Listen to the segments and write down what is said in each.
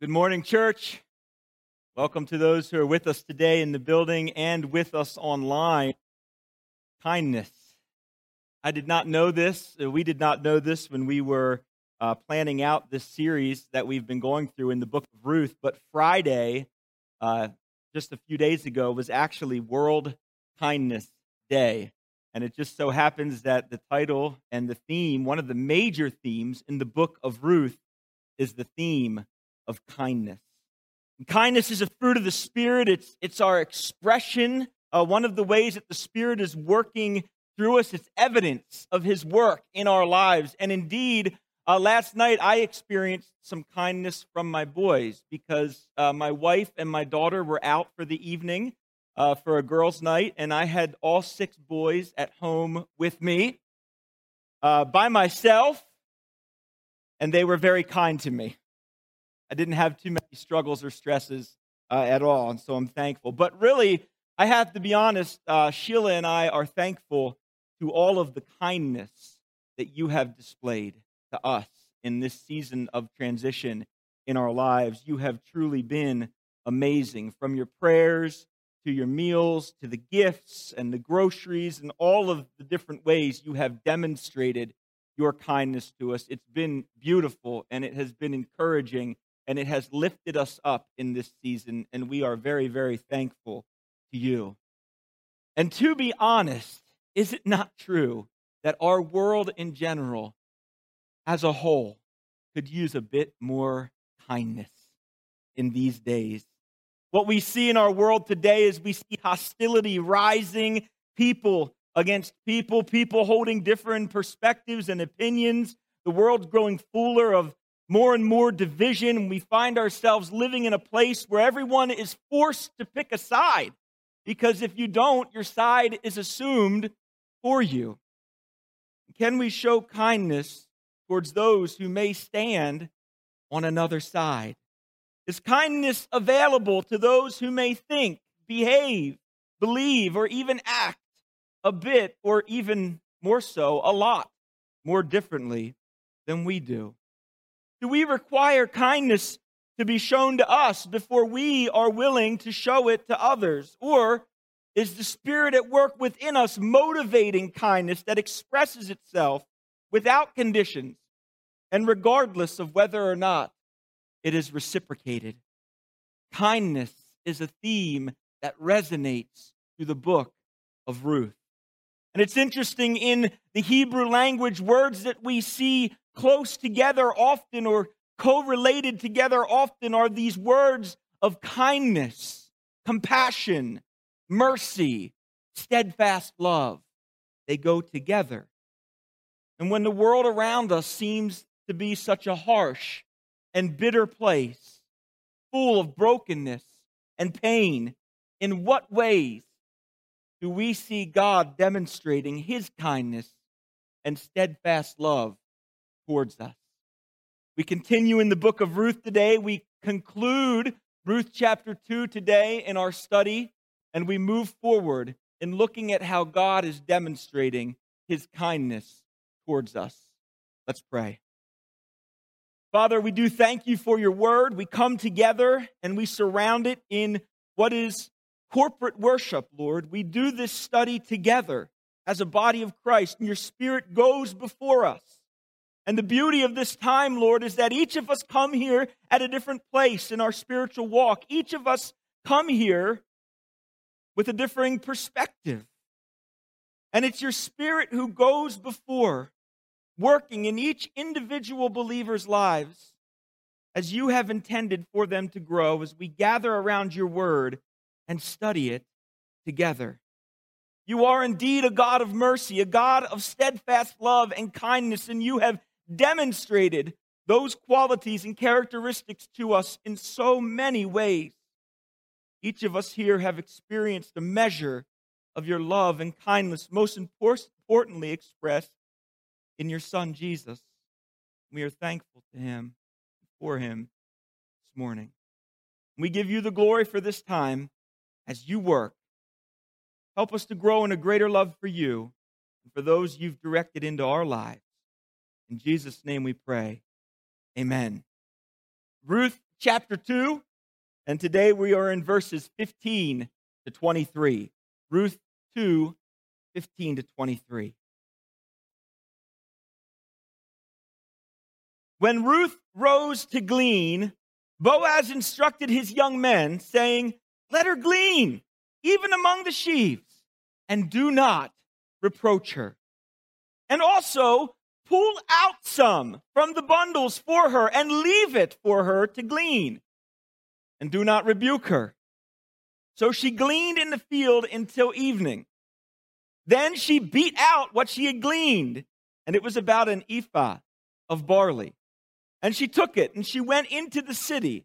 Good morning, church. Welcome to those who are with us today in the building and with us online. Kindness. I did not know this. uh, We did not know this when we were uh, planning out this series that we've been going through in the book of Ruth. But Friday, uh, just a few days ago, was actually World Kindness Day. And it just so happens that the title and the theme, one of the major themes in the book of Ruth, is the theme of kindness. And kindness is a fruit of the Spirit, it's, it's our expression. Uh, one of the ways that the Spirit is working through us, it's evidence of His work in our lives. And indeed, uh, last night I experienced some kindness from my boys because uh, my wife and my daughter were out for the evening uh, for a girls' night, and I had all six boys at home with me uh, by myself, and they were very kind to me. I didn't have too many struggles or stresses uh, at all, and so I'm thankful. But really, I have to be honest, uh, Sheila and I are thankful to all of the kindness that you have displayed to us in this season of transition in our lives. You have truly been amazing from your prayers to your meals to the gifts and the groceries and all of the different ways you have demonstrated your kindness to us. It's been beautiful and it has been encouraging and it has lifted us up in this season, and we are very, very thankful to you. And to be honest, is it not true that our world in general, as a whole, could use a bit more kindness in these days? What we see in our world today is we see hostility rising, people against people, people holding different perspectives and opinions. The world's growing fuller of more and more division. We find ourselves living in a place where everyone is forced to pick a side because if you don't, your side is assumed for you. Can we show kindness towards those who may stand on another side? Is kindness available to those who may think, behave, believe, or even act a bit, or even more so, a lot more differently than we do? Do we require kindness to be shown to us before we are willing to show it to others? Or is the Spirit at work within us motivating kindness that expresses itself without conditions and regardless of whether or not it is reciprocated? Kindness is a theme that resonates through the book of Ruth. And it's interesting in the Hebrew language, words that we see close together often or correlated together often are these words of kindness, compassion, mercy, steadfast love. They go together. And when the world around us seems to be such a harsh and bitter place, full of brokenness and pain, in what ways do we see God demonstrating his kindness and steadfast love towards us? We continue in the book of Ruth today. We conclude Ruth chapter 2 today in our study, and we move forward in looking at how God is demonstrating his kindness towards us. Let's pray. Father, we do thank you for your word. We come together and we surround it in what is corporate worship, Lord. We do this study together as a body of Christ, and your spirit goes before us. And the beauty of this time, Lord, is that each of us come here at a different place in our spiritual walk. Each of us come here with a differing perspective. And it's your spirit who goes before, working in each individual believer's lives as you have intended for them to grow as we gather around your word and study it together. You are indeed a God of mercy, a God of steadfast love and kindness, and you have demonstrated those qualities and characteristics to us in so many ways. Each of us here have experienced a measure of your love and kindness, most importantly expressed in your Son, Jesus. We are thankful to him, for him this morning. We give you the glory for this time as you work. Help us to grow in a greater love for you and for those you've directed into our lives. In Jesus' name we pray. Amen. Ruth chapter 2, and today we are in verses 15 to 23. Ruth 2, 15 to 23. When Ruth rose to glean, Boaz instructed his young men, saying, Let her glean, even among the sheaves, and do not reproach her. And also, pull out some from the bundles for her and leave it for her to glean, and do not rebuke her. So she gleaned in the field until evening. Then she beat out what she had gleaned, and it was about an ephah of barley. And she took it and she went into the city.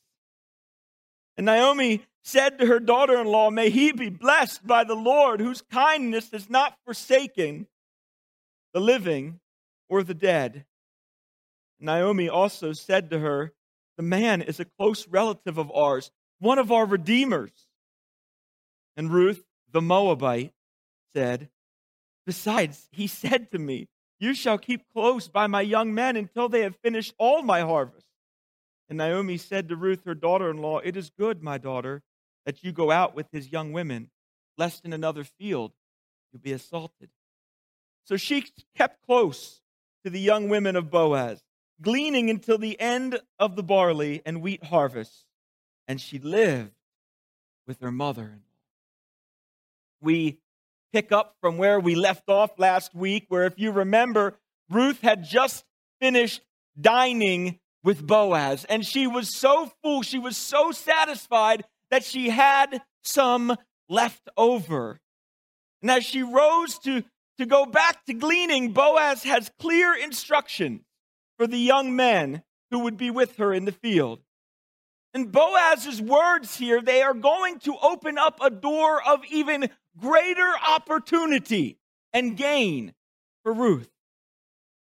And Naomi said to her daughter in law, May he be blessed by the Lord, whose kindness has not forsaken the living or the dead. Naomi also said to her, The man is a close relative of ours, one of our redeemers. And Ruth, the Moabite, said, Besides, he said to me, You shall keep close by my young men until they have finished all my harvest. And Naomi said to Ruth, her daughter in law, It is good, my daughter, that you go out with his young women, lest in another field you be assaulted. So she kept close to the young women of Boaz, gleaning until the end of the barley and wheat harvest, and she lived with her mother in law. We pick up from where we left off last week, where, if you remember, Ruth had just finished dining with Boaz. And she was so full, she was so satisfied that she had some left over. And as she rose to, to go back to gleaning, Boaz has clear instructions for the young men who would be with her in the field. And Boaz's words here, they are going to open up a door of even greater opportunity and gain for Ruth.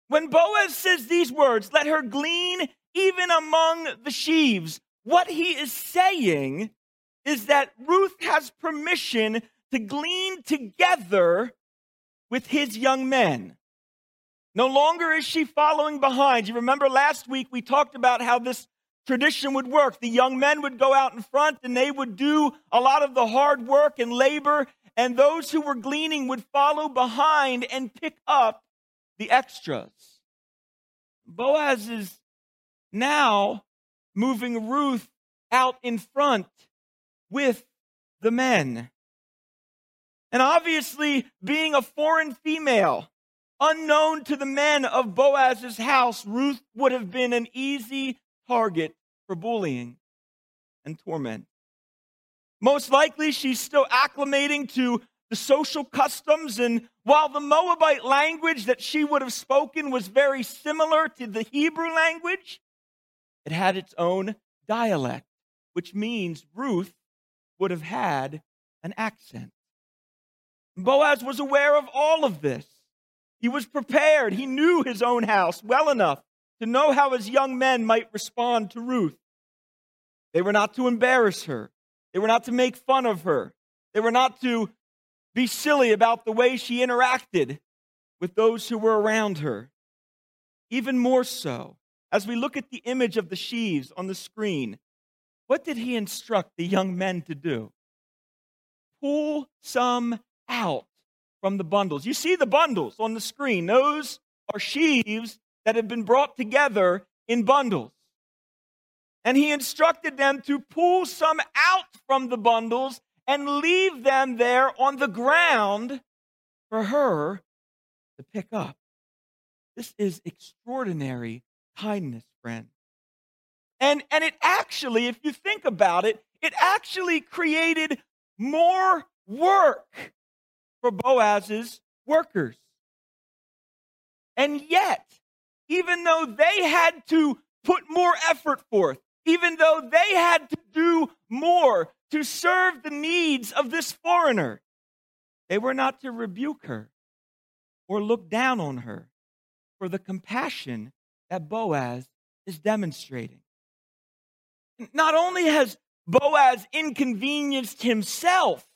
When Boaz says these words, let her glean even among the sheaves. What he is saying is that Ruth has permission to glean together with his young men. No longer is she following behind. You remember last week we talked about how this tradition would work. The young men would go out in front and they would do a lot of the hard work and labor, and those who were gleaning would follow behind and pick up the extras. Boaz is now moving Ruth out in front with the men. And obviously, being a foreign female, unknown to the men of Boaz's house, Ruth would have been an easy target for bullying and torment. Most likely, she's still acclimating to the social customs. And while the Moabite language that she would have spoken was very similar to the Hebrew language, it had its own dialect, which means Ruth would have had an accent. Boaz was aware of all of this. He was prepared. He knew his own house well enough to know how his young men might respond to Ruth. They were not to embarrass her, they were not to make fun of her, they were not to be silly about the way she interacted with those who were around her. Even more so, as we look at the image of the sheaves on the screen, what did he instruct the young men to do? Pull some out from the bundles. You see the bundles on the screen. Those are sheaves that have been brought together in bundles. And he instructed them to pull some out from the bundles and leave them there on the ground for her to pick up. This is extraordinary kindness, friend. And, and it actually, if you think about it, it actually created more work for Boaz's workers. And yet, even though they had to put more effort forth, even though they had to do more to serve the needs of this foreigner. They were not to rebuke her or look down on her for the compassion that Boaz is demonstrating. Not only has Boaz inconvenienced himself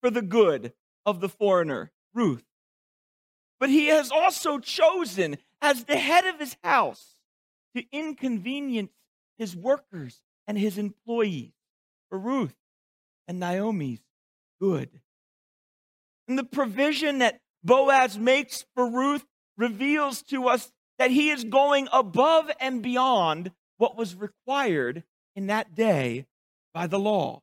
for the good of the foreigner, Ruth, but he has also chosen as the head of his house to inconvenience his workers and his employees for Ruth and Naomi's good. And the provision that Boaz makes for Ruth reveals to us that he is going above and beyond what was required in that day by the law.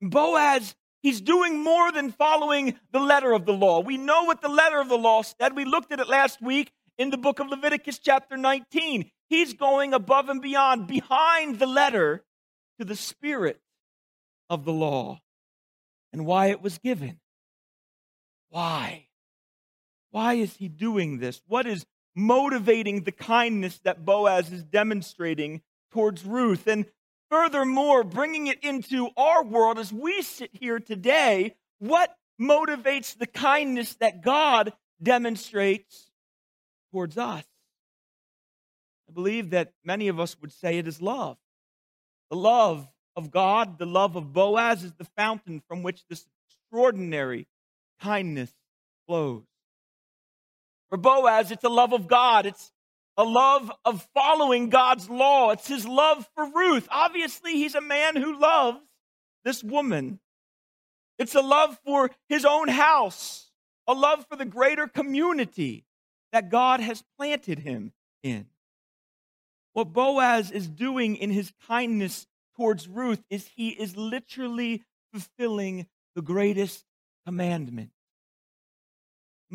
Boaz, he's doing more than following the letter of the law. We know what the letter of the law said. We looked at it last week in the book of Leviticus, chapter 19. He's going above and beyond, behind the letter to the spirit of the law and why it was given. Why? Why is he doing this? What is motivating the kindness that Boaz is demonstrating towards Ruth? And furthermore, bringing it into our world as we sit here today, what motivates the kindness that God demonstrates towards us? I believe that many of us would say it is love. The love of God, the love of Boaz, is the fountain from which this extraordinary kindness flows. For Boaz, it's a love of God. It's a love of following God's law. It's his love for Ruth. Obviously, he's a man who loves this woman. It's a love for his own house, a love for the greater community that God has planted him in. What Boaz is doing in his kindness towards Ruth is he is literally fulfilling the greatest commandment.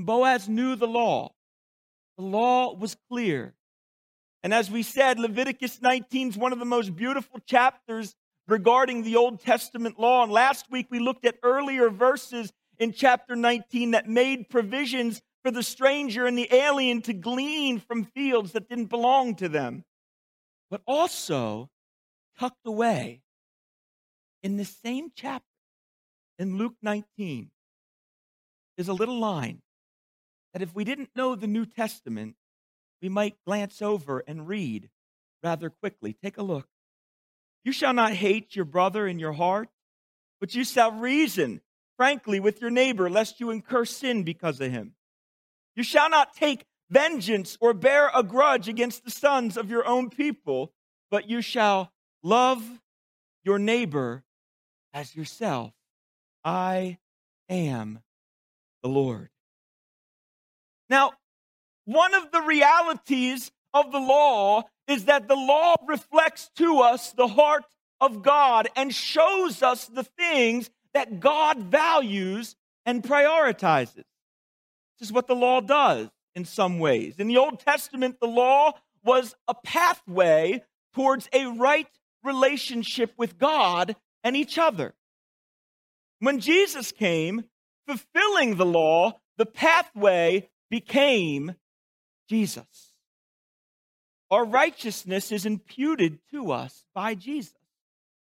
Boaz knew the law. The law was clear. And as we said, Leviticus 19 is one of the most beautiful chapters regarding the Old Testament law. And last week we looked at earlier verses in chapter 19 that made provisions for the stranger and the alien to glean from fields that didn't belong to them. But also, tucked away in the same chapter in Luke 19 is a little line that if we didn't know the New Testament, we might glance over and read rather quickly. Take a look. You shall not hate your brother in your heart, but you shall reason frankly with your neighbor, lest you incur sin because of him. You shall not take vengeance or bear a grudge against the sons of your own people, but you shall love your neighbor as yourself. I am the Lord. Now, one of the realities of the law is that the law reflects to us the heart of God and shows us the things that God values and prioritizes. This is what the law does in some ways. In the Old Testament, the law was a pathway towards a right relationship with God and each other. When Jesus came, fulfilling the law, the pathway became Jesus. Our righteousness is imputed to us by Jesus.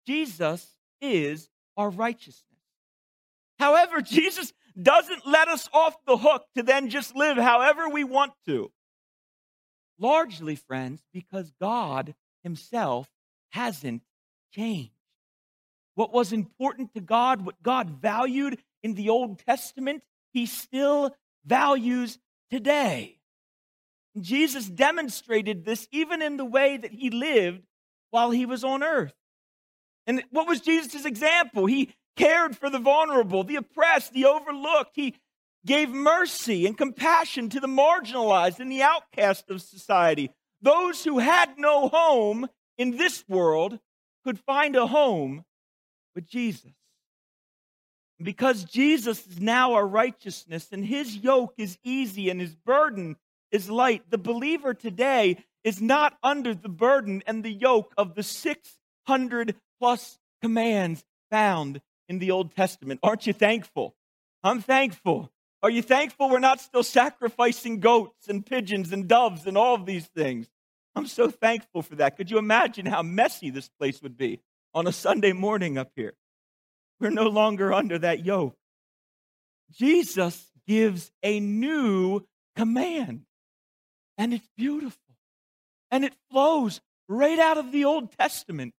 Jesus is our righteousness. However, Jesus doesn't let us off the hook to then just live however we want to. Largely, friends, because God Himself hasn't changed. What was important to God, what God valued in the Old Testament, He still values today. Jesus demonstrated this even in the way that He lived while He was on earth. And what was Jesus' example? He cared for the vulnerable, the oppressed, the overlooked. He gave mercy and compassion to the marginalized and the outcast of society. Those who had no home in this world could find a home with Jesus. Because Jesus is now our righteousness and his yoke is easy and his burden is light, the believer today is not under the burden and the yoke of the 600 plus commands found in the Old Testament. Aren't you thankful? I'm thankful. Are you thankful we're not still sacrificing goats and pigeons and doves and all of these things? I'm so thankful for that. Could you imagine how messy this place would be on a Sunday morning up here? We're no longer under that yoke. Jesus gives a new command, and it's beautiful, and it flows right out of the Old Testament.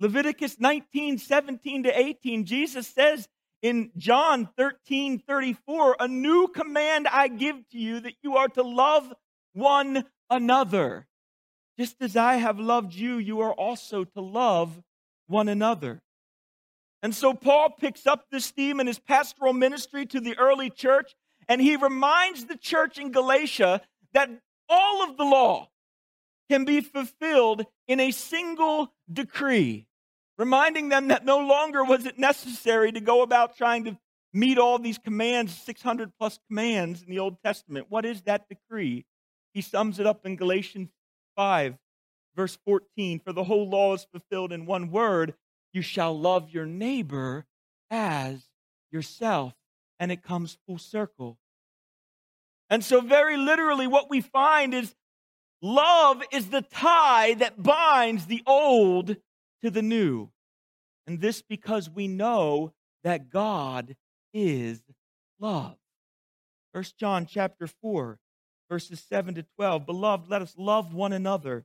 Leviticus 19, 17 to 18, Jesus says in John 13, 34, a new command I give to you that you are to love one another. Just as I have loved you, you are also to love one another. And so Paul picks up this theme in his pastoral ministry to the early church, and he reminds the church in Galatia that all of the law can be fulfilled in a single decree, reminding them that no longer was it necessary to go about trying to meet all these commands, 600 plus commands in the Old Testament. What is that decree? He sums it up in Galatians 5, verse 14 For the whole law is fulfilled in one word you shall love your neighbor as yourself. And it comes full circle. And so, very literally, what we find is love is the tie that binds the old to the new. And this because we know that God is love. First John chapter 4, verses 7 to 12. Beloved, let us love one another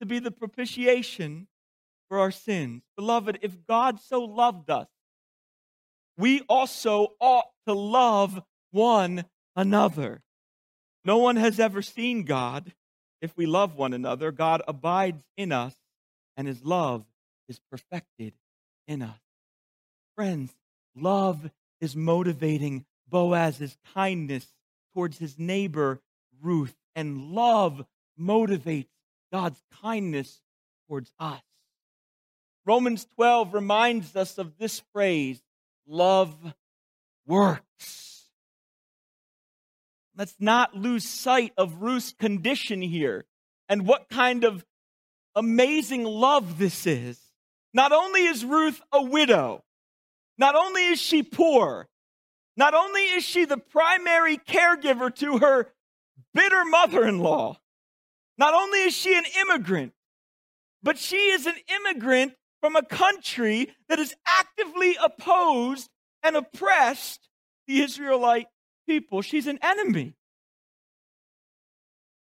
to be the propitiation for our sins. Beloved, if God so loved us, we also ought to love one another. No one has ever seen God. If we love one another, God abides in us, and his love is perfected in us. Friends, love is motivating Boaz's kindness towards his neighbor Ruth, and love motivates God's kindness towards us. Romans 12 reminds us of this phrase love works. Let's not lose sight of Ruth's condition here and what kind of amazing love this is. Not only is Ruth a widow, not only is she poor, not only is she the primary caregiver to her bitter mother in law, not only is she an immigrant, but she is an immigrant from a country that has actively opposed and oppressed the Israelite people. She's an enemy.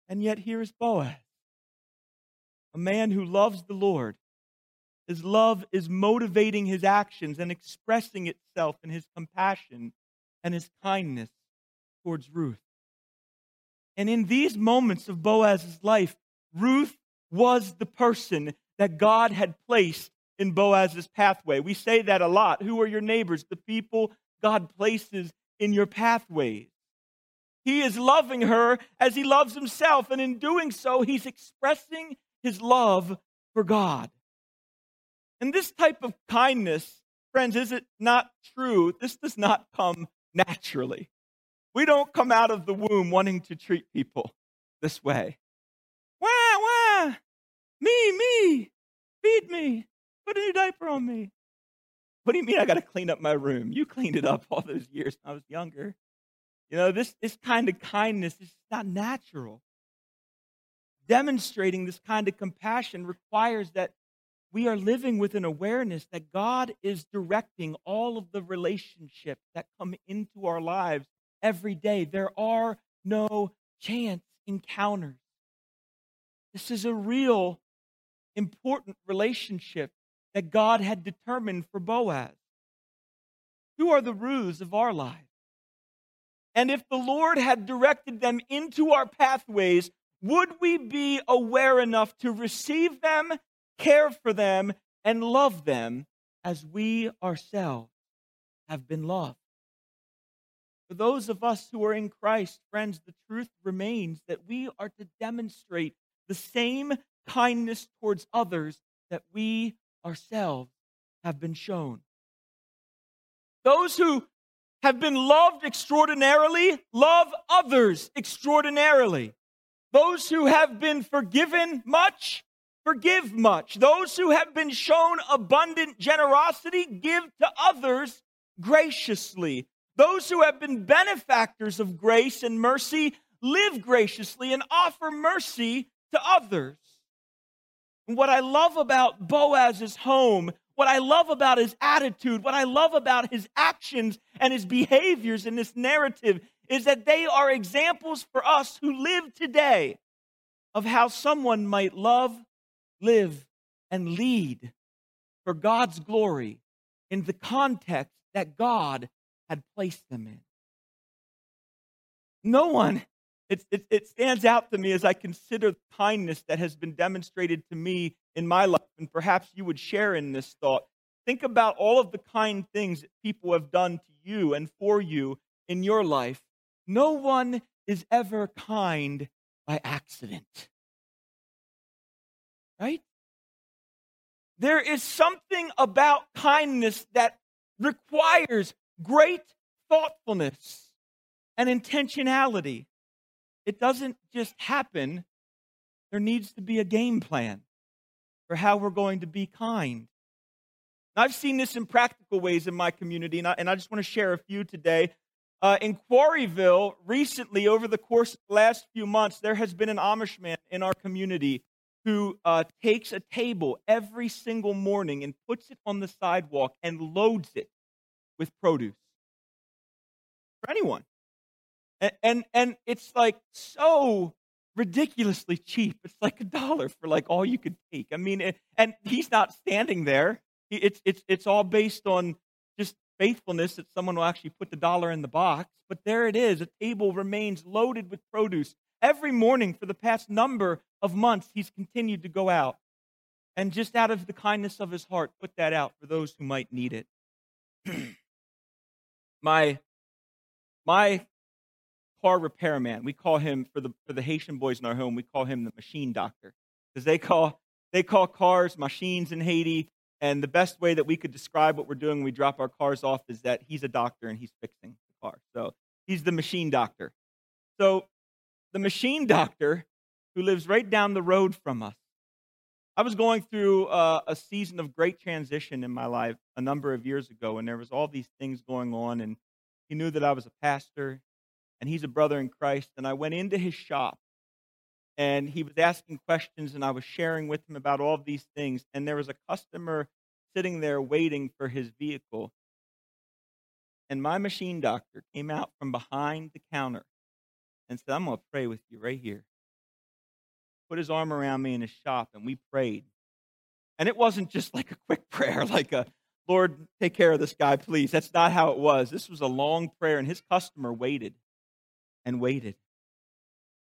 And yet, here is Boaz, a man who loves the Lord. His love is motivating his actions and expressing itself in his compassion and his kindness towards Ruth. And in these moments of Boaz's life, Ruth was the person that God had placed in Boaz's pathway. We say that a lot. Who are your neighbors? The people God places in your pathways. He is loving her as he loves himself, and in doing so, he's expressing his love for God. And this type of kindness, friends, is it not true? This does not come naturally. We don't come out of the womb wanting to treat people this way. Wah, wah, me, me, feed me, put a new diaper on me. What do you mean I got to clean up my room? You cleaned it up all those years when I was younger. You know, this, this kind of kindness is not natural. Demonstrating this kind of compassion requires that we are living with an awareness that God is directing all of the relationships that come into our lives every day. There are no chance encounters. This is a real important relationship that God had determined for Boaz. Who are the Ruths of our lives? And if the Lord had directed them into our pathways, would we be aware enough to receive them, care for them, and love them as we ourselves have been loved? For those of us who are in Christ, friends, the truth remains that we are to demonstrate the same kindness towards others that we ourselves have been shown. Those who have been loved extraordinarily love others extraordinarily. Those who have been forgiven much forgive much. Those who have been shown abundant generosity give to others graciously. Those who have been benefactors of grace and mercy live graciously and offer mercy to others. And what I love about Boaz's home, what I love about his attitude, what I love about his actions and his behaviors in this narrative is that they are examples for us who live today of how someone might love, live, and lead for God's glory in the context that God had placed them in. No one, it, it, it, stands out to me as I consider the kindness that has been demonstrated to me in my life, and perhaps you would share in this thought. Think about all of the kind things that people have done to you and for you in your life. No one is ever kind by accident. Right? There is something about kindness that requires great thoughtfulness and intentionality. It doesn't just happen, there needs to be a game plan for how we're going to be kind. I've seen this in practical ways in my community, and I, and I just want to share a few today. Uh, in Quarryville, recently, over the course of the last few months, there has been an Amish man in our community who uh, takes a table every single morning and puts it on the sidewalk and loads it with produce for anyone. And, and, and it's like so ridiculously cheap. It's like a dollar for like all you could take. I mean, and he's not standing there. It's, it's, it's all based on just faithfulness that someone will actually put the dollar in the box. But there it is. A table remains loaded with produce. Every morning for the past number of months, he's continued to go out and just out of the kindness of his heart, put that out for those who might need it. my, my car repairman, we call him, for the, for the Haitian boys in our home, we call him the machine doctor because they call, they call cars machines in Haiti. And the best way that we could describe what we're doing when we drop our cars off is that he's a doctor and he's fixing the car. So he's the machine doctor. So the machine doctor who lives right down the road from us. I was going through uh, a season of great transition in my life a number of years ago, and there was all these things going on, and he knew that I was a pastor, and he's a brother in Christ. And I went into his shop, and he was asking questions, and I was sharing with him about all of these things. And there was a customer sitting there waiting for his vehicle, and my machine doctor came out from behind the counter and said, I'm going to pray with you right here. Put his arm around me in his shop, and we prayed. And it wasn't just like a quick prayer, like a, Lord, take care of this guy, please. That's not how it was. This was a long prayer, and his customer waited and waited.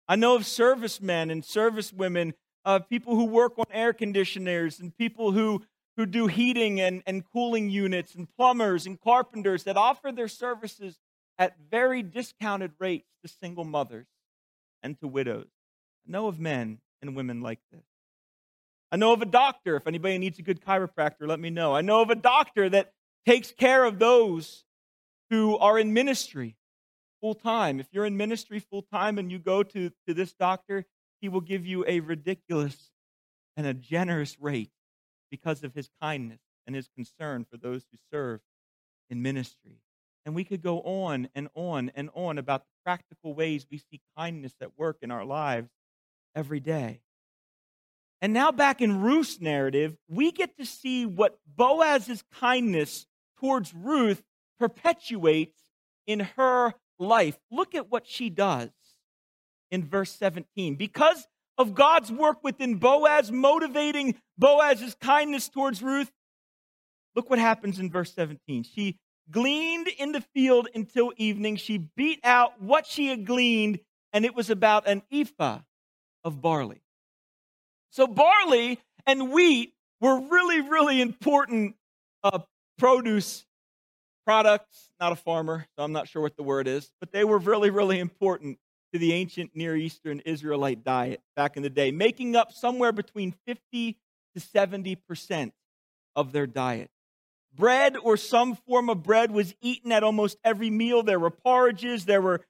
I know of servicemen and servicewomen, uh, people who work on air conditioners, and people who, who do heating and, and cooling units, and plumbers and carpenters that offer their services at very discounted rates to single mothers and to widows. I know of men and women like this. I know of a doctor. If anybody needs a good chiropractor, let me know. I know of a doctor that takes care of those who are in ministry full time. If you're in ministry full time and you go to, to this doctor, he will give you a ridiculous and a generous rate because of his kindness and his concern for those who serve in ministry. And we could go on and on and on about the practical ways we see kindness at work in our lives every day. And now, back in Ruth's narrative, we get to see what Boaz's kindness towards Ruth perpetuates in her life. Look at what she does in verse 17. Because of God's work within Boaz, motivating Boaz's kindness towards Ruth, look what happens in verse 17. She gleaned in the field until evening. She beat out what she had gleaned, and it was about an ephah of barley. So, barley and wheat were really, really important uh, produce products. Not a farmer, so I'm not sure what the word is, but they were really, really important to the ancient Near Eastern Israelite diet back in the day, making up somewhere between 50 to 70 percent of their diet. bread or some form of bread was eaten at almost every meal. There were porridges, there were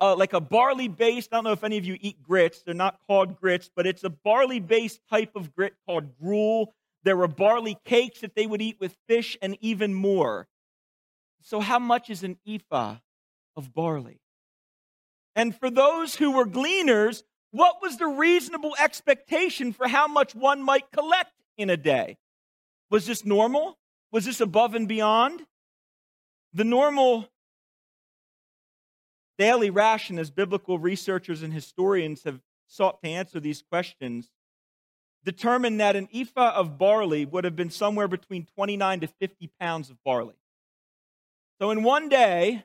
uh, like a barley based, I don't know if any of you eat grits. They're not called grits, but it's a barley based type of grit called gruel. There were barley cakes that they would eat with fish and even more. So, how much is an ephah of barley? And for those who were gleaners, what was the reasonable expectation for how much one might collect in a day? Was this normal? Was this above and beyond? The normal daily ration, as biblical researchers and historians have sought to answer these questions, determined that an ephah of barley would have been somewhere between 29 to 50 pounds of barley. So in one day,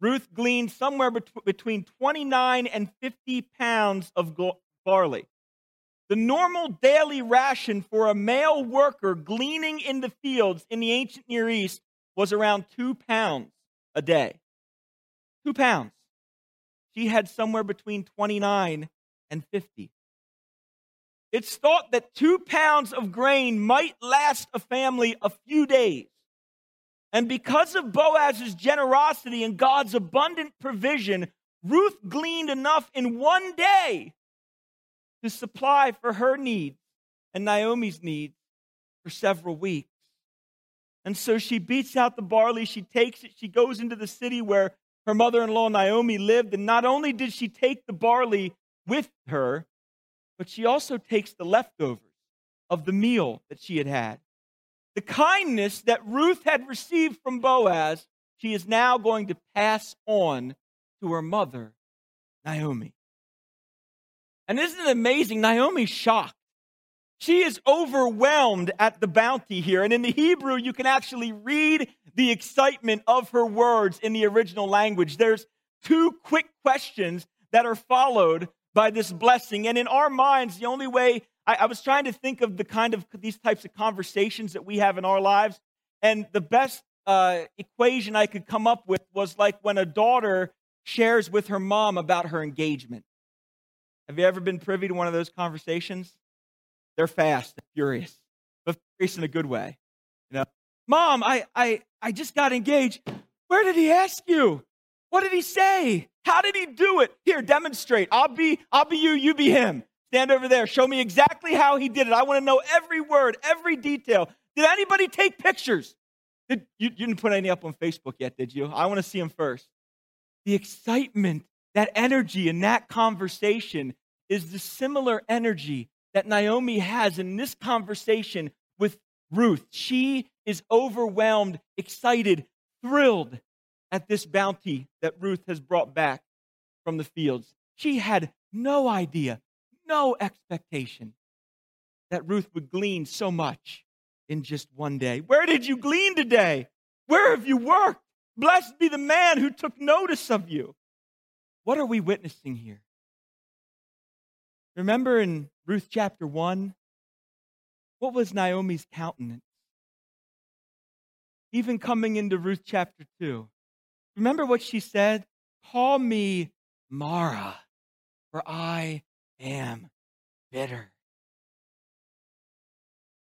Ruth gleaned somewhere between 29 and 50 pounds of barley. The normal daily ration for a male worker gleaning in the fields in the ancient Near East was around two pounds a day. Two pounds. She had somewhere between 29 and 50. It's thought that two pounds of grain might last a family a few days. And because of Boaz's generosity and God's abundant provision, Ruth gleaned enough in one day to supply for her needs and Naomi's needs for several weeks. And so she beats out the barley, she takes it, she goes into the city where her mother in law Naomi lived. And not only did she take the barley with her, but she also takes the leftovers of the meal that she had had. The kindness that Ruth had received from Boaz, she is now going to pass on to her mother, Naomi. And isn't it amazing? Naomi's shocked. She is overwhelmed at the bounty here. And in the Hebrew, you can actually read the excitement of her words in the original language. There's two quick questions that are followed by this blessing. And in our minds, the only way I, I was trying to think of the kind of these types of conversations that we have in our lives. And the best uh, equation I could come up with was like when a daughter shares with her mom about her engagement. Have you ever been privy to one of those conversations? They're fast and furious, but furious in a good way. You know, mom, I, I, I just got engaged. Where did he ask you? What did he say? How did he do it? Here, demonstrate. I'll be, I'll be you, you be him. Stand over there. Show me exactly how he did it. I want to know every word, every detail. Did anybody take pictures? Did, you, you didn't put any up on Facebook yet, did you? I want to see them first. The excitement, that energy in that conversation is the similar energy that Naomi has in this conversation with Ruth. She is overwhelmed, excited, thrilled at this bounty that Ruth has brought back from the fields. She had no idea, no expectation that Ruth would glean so much in just one day. Where did you glean today? Where have you worked? Blessed be the man who took notice of you. What are we witnessing here? Remember in Ruth chapter 1? What was Naomi's countenance? Even coming into Ruth chapter 2. Remember what she said? Call me Mara, for I am bitter.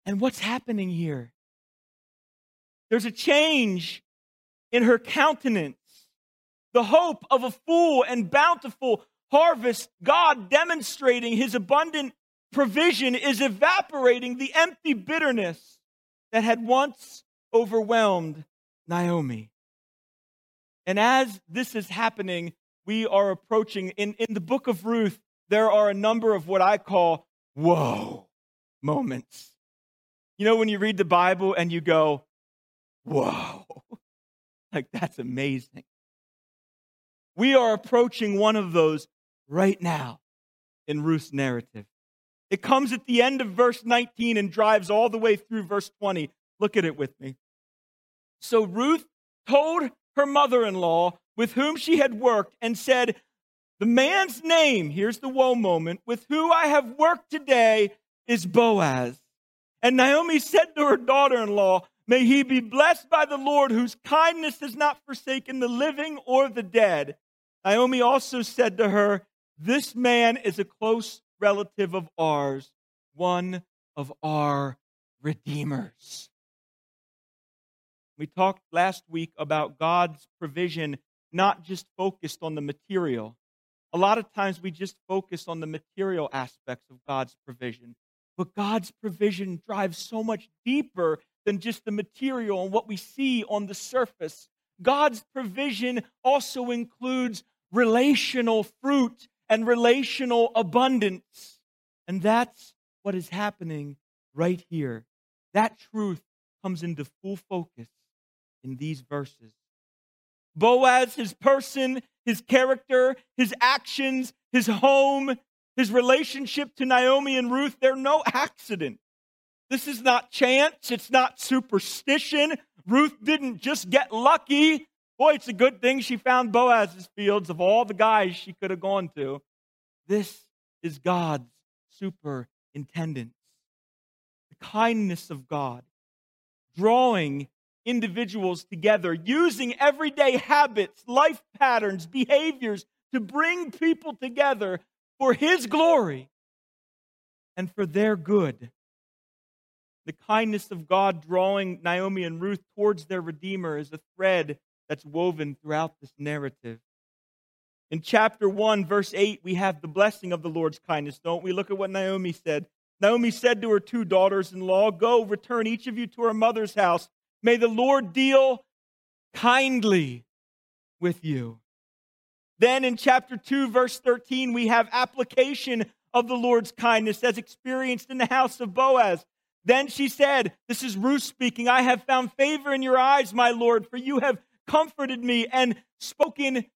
And what's happening here? There's a change in her countenance. The hope of a full and bountiful harvest, God demonstrating his abundant provision is evaporating the empty bitterness that had once overwhelmed Naomi. And as this is happening, we are approaching, in, in the book of Ruth, there are a number of what I call whoa moments. You know, when you read the Bible and you go, whoa, like that's amazing. We are approaching one of those right now in Ruth's narrative. It comes at the end of verse 19 and drives all the way through verse 20. Look at it with me. So Ruth told her mother in law, with whom she had worked, and said, The man's name, here's the whoa moment, with who I have worked today is Boaz. And Naomi said to her daughter in law, May he be blessed by the Lord, whose kindness has not forsaken the living or the dead. Naomi also said to her, this man is a close relative of ours, one of our redeemers. We talked last week about God's provision not just focused on the material. A lot of times we just focus on the material aspects of God's provision. But God's provision drives so much deeper than just the material and what we see on the surface. God's provision also includes relational fruit and relational abundance. And that's what is happening right here. That truth comes into full focus in these verses. Boaz, his person, his character, his actions, his home, his relationship to Naomi and Ruth, they're no accident. This is not chance, it's not superstition. Ruth didn't just get lucky. Boy, it's a good thing she found Boaz's fields of all the guys she could have gone to. This is God's superintendence. The kindness of God, drawing individuals together, using everyday habits, life patterns, behaviors to bring people together for His glory and for their good. The kindness of God drawing Naomi and Ruth towards their Redeemer is a thread that's woven throughout this narrative. In chapter 1, verse 8, we have the blessing of the Lord's kindness, don't we? Look at what Naomi said. Naomi said to her two daughters in law, Go, return each of you to her mother's house. May the Lord deal kindly with you. Then in chapter 2, verse 13, we have application of the Lord's kindness as experienced in the house of Boaz. Then she said, This is Ruth speaking, I have found favor in your eyes, my Lord, for you have comforted me and spoken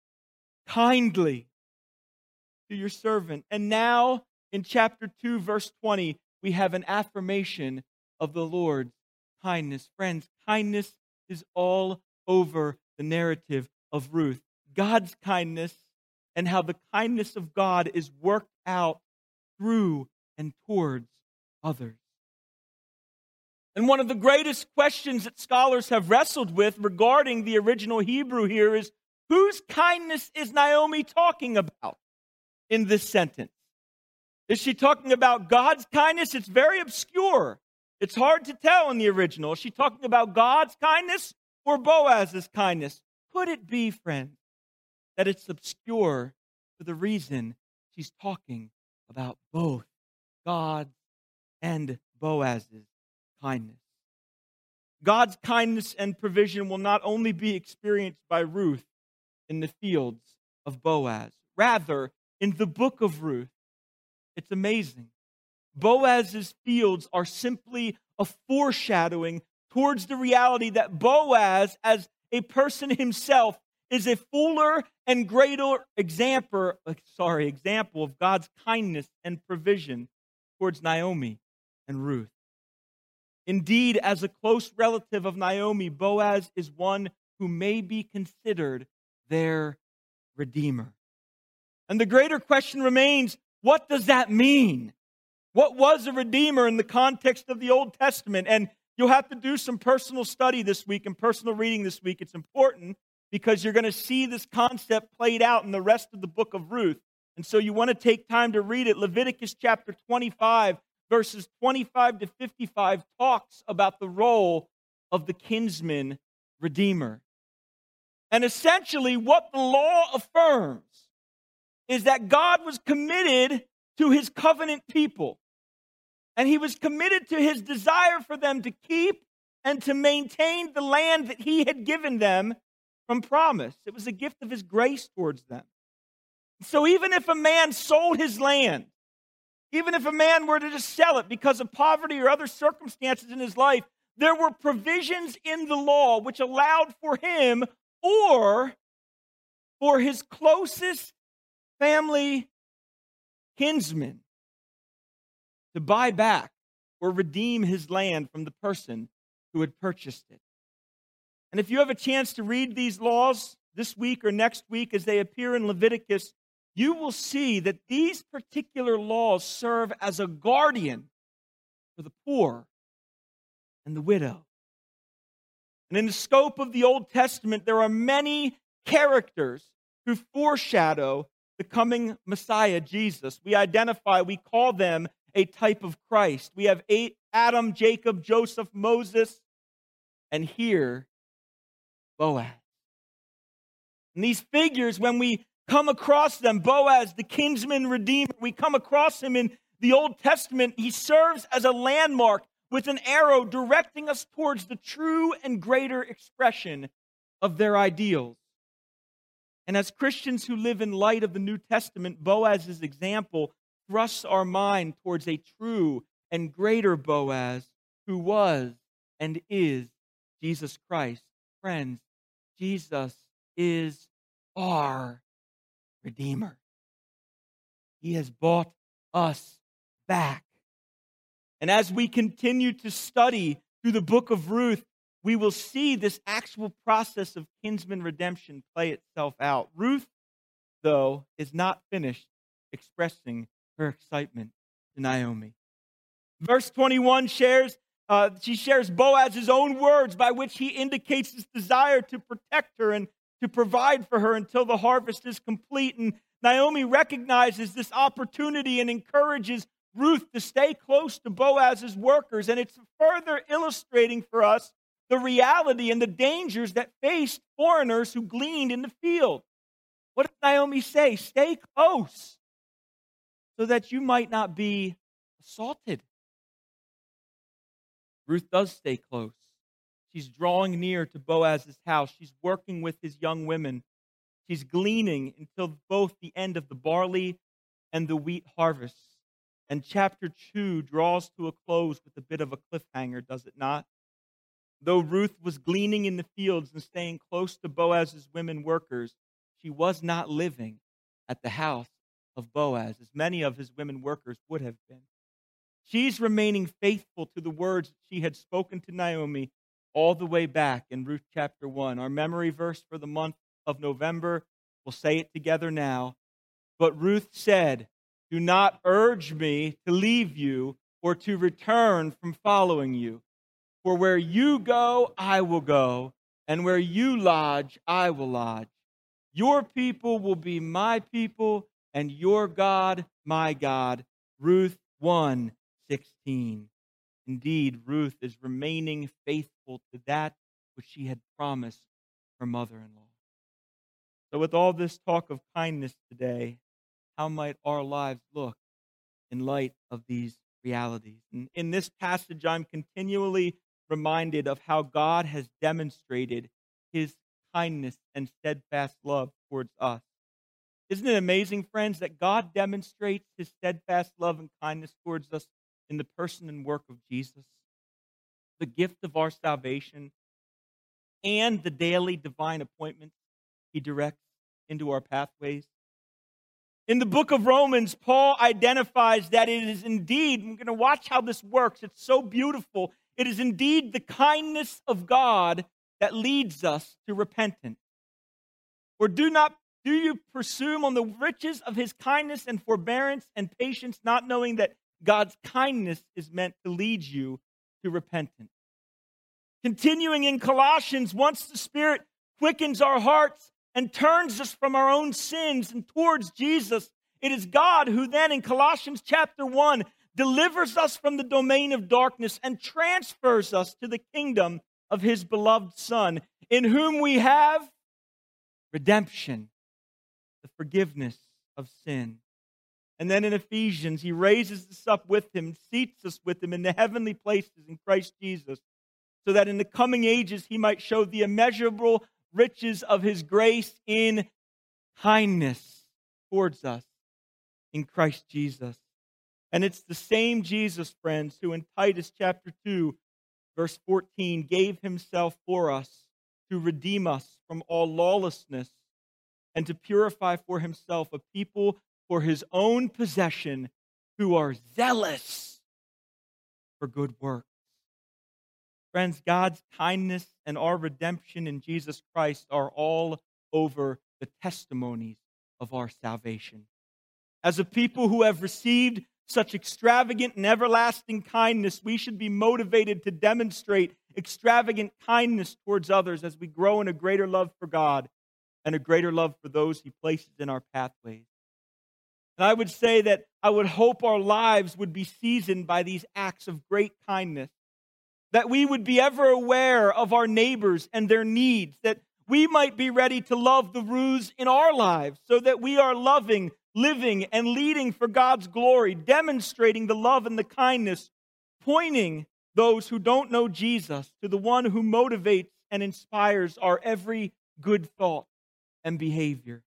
kindly to your servant. And now in chapter 2, verse 20, we have an affirmation of the Lord's kindness. Friends, kindness is all over the narrative of Ruth. God's kindness and how the kindness of God is worked out through and towards others. And one of the greatest questions that scholars have wrestled with regarding the original Hebrew here is whose kindness is Naomi talking about in this sentence? Is she talking about God's kindness? It's very obscure. It's hard to tell in the original. Is she talking about God's kindness or Boaz's kindness? Could it be, friends, that it's obscure for the reason she's talking about both God's and Boaz's kindness. God's kindness and provision will not only be experienced by Ruth in the fields of Boaz, rather, in the book of Ruth, it's amazing. Boaz's fields are simply a foreshadowing towards the reality that Boaz, as a person himself, is a fuller and greater example, sorry, example of God's kindness and provision towards Naomi and Ruth. Indeed, as a close relative of Naomi, Boaz is one who may be considered their redeemer. And the greater question remains what does that mean? What was a redeemer in the context of the Old Testament? And you'll have to do some personal study this week and personal reading this week. It's important because you're going to see this concept played out in the rest of the book of Ruth. And so you want to take time to read it. Leviticus chapter 25 verses 25 to 55 talks about the role of the kinsman redeemer. And essentially, what the law affirms is that God was committed to his covenant people. And he was committed to his desire for them to keep and to maintain the land that he had given them from promise. It was a gift of his grace towards them. So even if a man sold his land even if a man were to just sell it because of poverty or other circumstances in his life, there were provisions in the law which allowed for him or for his closest family kinsman to buy back or redeem his land from the person who had purchased it. And if you have a chance to read these laws this week or next week as they appear in Leviticus, you will see that these particular laws serve as a guardian for the poor and the widow. And in the scope of the Old Testament, there are many characters who foreshadow the coming Messiah, Jesus. We identify, we call them a type of Christ. We have eight, Adam, Jacob, Joseph, Moses, and here Boaz. And these figures, when we come across them, Boaz, the kinsman redeemer, we come across him in the Old Testament. He serves as a landmark with an arrow directing us towards the true and greater expression of their ideals. And as Christians who live in light of the New Testament, Boaz's example thrusts our mind towards a true and greater Boaz who was and is Jesus Christ. Friends, Jesus is our Redeemer. He has bought us back. And as we continue to study through the book of Ruth, we will see this actual process of kinsman redemption play itself out. Ruth, though, is not finished expressing her excitement to Naomi. Verse 21 shares, uh, she shares Boaz's own words by which he indicates his desire to protect her and to provide for her until the harvest is complete. And Naomi recognizes this opportunity and encourages Ruth to stay close to Boaz's workers. And it's further illustrating for us the reality and the dangers that faced foreigners who gleaned in the field. What did Naomi say? Stay close so that you might not be assaulted. Ruth does stay close. She's drawing near to Boaz's house. She's working with his young women. She's gleaning until both the end of the barley and the wheat harvests. And chapter 2 draws to a close with a bit of a cliffhanger, does it not? Though Ruth was gleaning in the fields and staying close to Boaz's women workers, she was not living at the house of Boaz, as many of his women workers would have been. She's remaining faithful to the words she had spoken to Naomi all the way back in Ruth chapter 1. Our memory verse for the month of November, we'll say it together now. But Ruth said, do not urge me to leave you or to return from following you. For where you go, I will go, and where you lodge, I will lodge. Your people will be my people, and your God, my God. Ruth 1 16. Indeed, Ruth is remaining faithful to that which she had promised her mother in law. So, with all this talk of kindness today, how might our lives look in light of these realities? And in this passage, I'm continually reminded of how God has demonstrated his kindness and steadfast love towards us. Isn't it amazing, friends, that God demonstrates his steadfast love and kindness towards us in the person and work of Jesus, the gift of our salvation, and the daily divine appointments he directs into our pathways? In the book of Romans, Paul identifies that it is indeed, we're going to watch how this works. It's so beautiful. It is indeed the kindness of God that leads us to repentance. Or do not do you presume on the riches of his kindness and forbearance and patience, not knowing that God's kindness is meant to lead you to repentance? Continuing in Colossians, once the Spirit quickens our hearts, and turns us from our own sins and towards Jesus. It is God who then in Colossians chapter 1 delivers us from the domain of darkness and transfers us to the kingdom of his beloved Son, in whom we have redemption, the forgiveness of sin. And then in Ephesians, he raises us up with him, seats us with him in the heavenly places in Christ Jesus, so that in the coming ages he might show the immeasurable riches of his grace in kindness towards us in Christ Jesus. And it's the same Jesus, friends, who in Titus chapter 2, verse 14, gave himself for us to redeem us from all lawlessness and to purify for himself a people for his own possession who are zealous for good works. Friends, God's kindness and our redemption in Jesus Christ are all over the testimonies of our salvation. As a people who have received such extravagant and everlasting kindness, we should be motivated to demonstrate extravagant kindness towards others as we grow in a greater love for God and a greater love for those He places in our pathways. And I would say that I would hope our lives would be seasoned by these acts of great kindness that we would be ever aware of our neighbors and their needs, that we might be ready to love the Ruths in our lives so that we are loving, living, and leading for God's glory, demonstrating the love and the kindness, pointing those who don't know Jesus to the one who motivates and inspires our every good thought and behavior.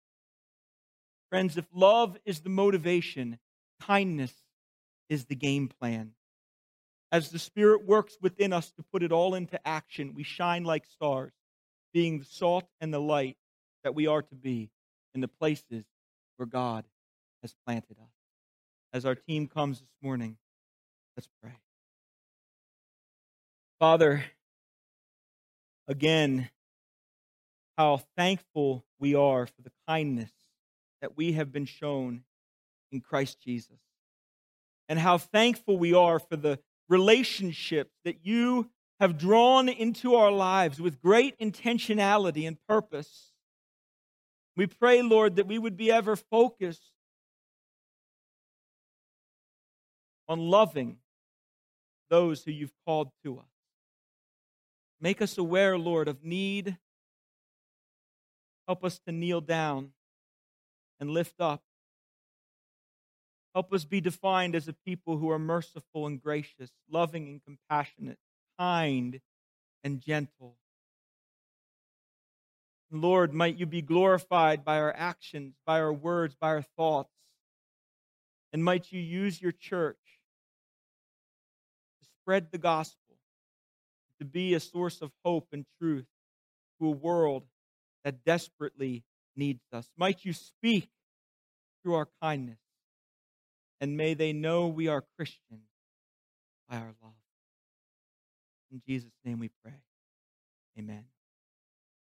Friends, if love is the motivation, kindness is the game plan. As the Spirit works within us to put it all into action, we shine like stars, being the salt and the light that we are to be in the places where God has planted us. As our team comes this morning, let's pray. Father, again, how thankful we are for the kindness that we have been shown in Christ Jesus. And how thankful we are for the relationships that you have drawn into our lives with great intentionality and purpose. We pray, Lord, that we would be ever focused on loving those who you've called to us. Make us aware, Lord, of need. Help us to kneel down and lift up. Help us be defined as a people who are merciful and gracious, loving and compassionate, kind and gentle. Lord, might you be glorified by our actions, by our words, by our thoughts. And might you use your church to spread the gospel, to be a source of hope and truth to a world that desperately needs us. Might you speak through our kindness, and may they know we are Christians by our love. In Jesus' name we pray. Amen.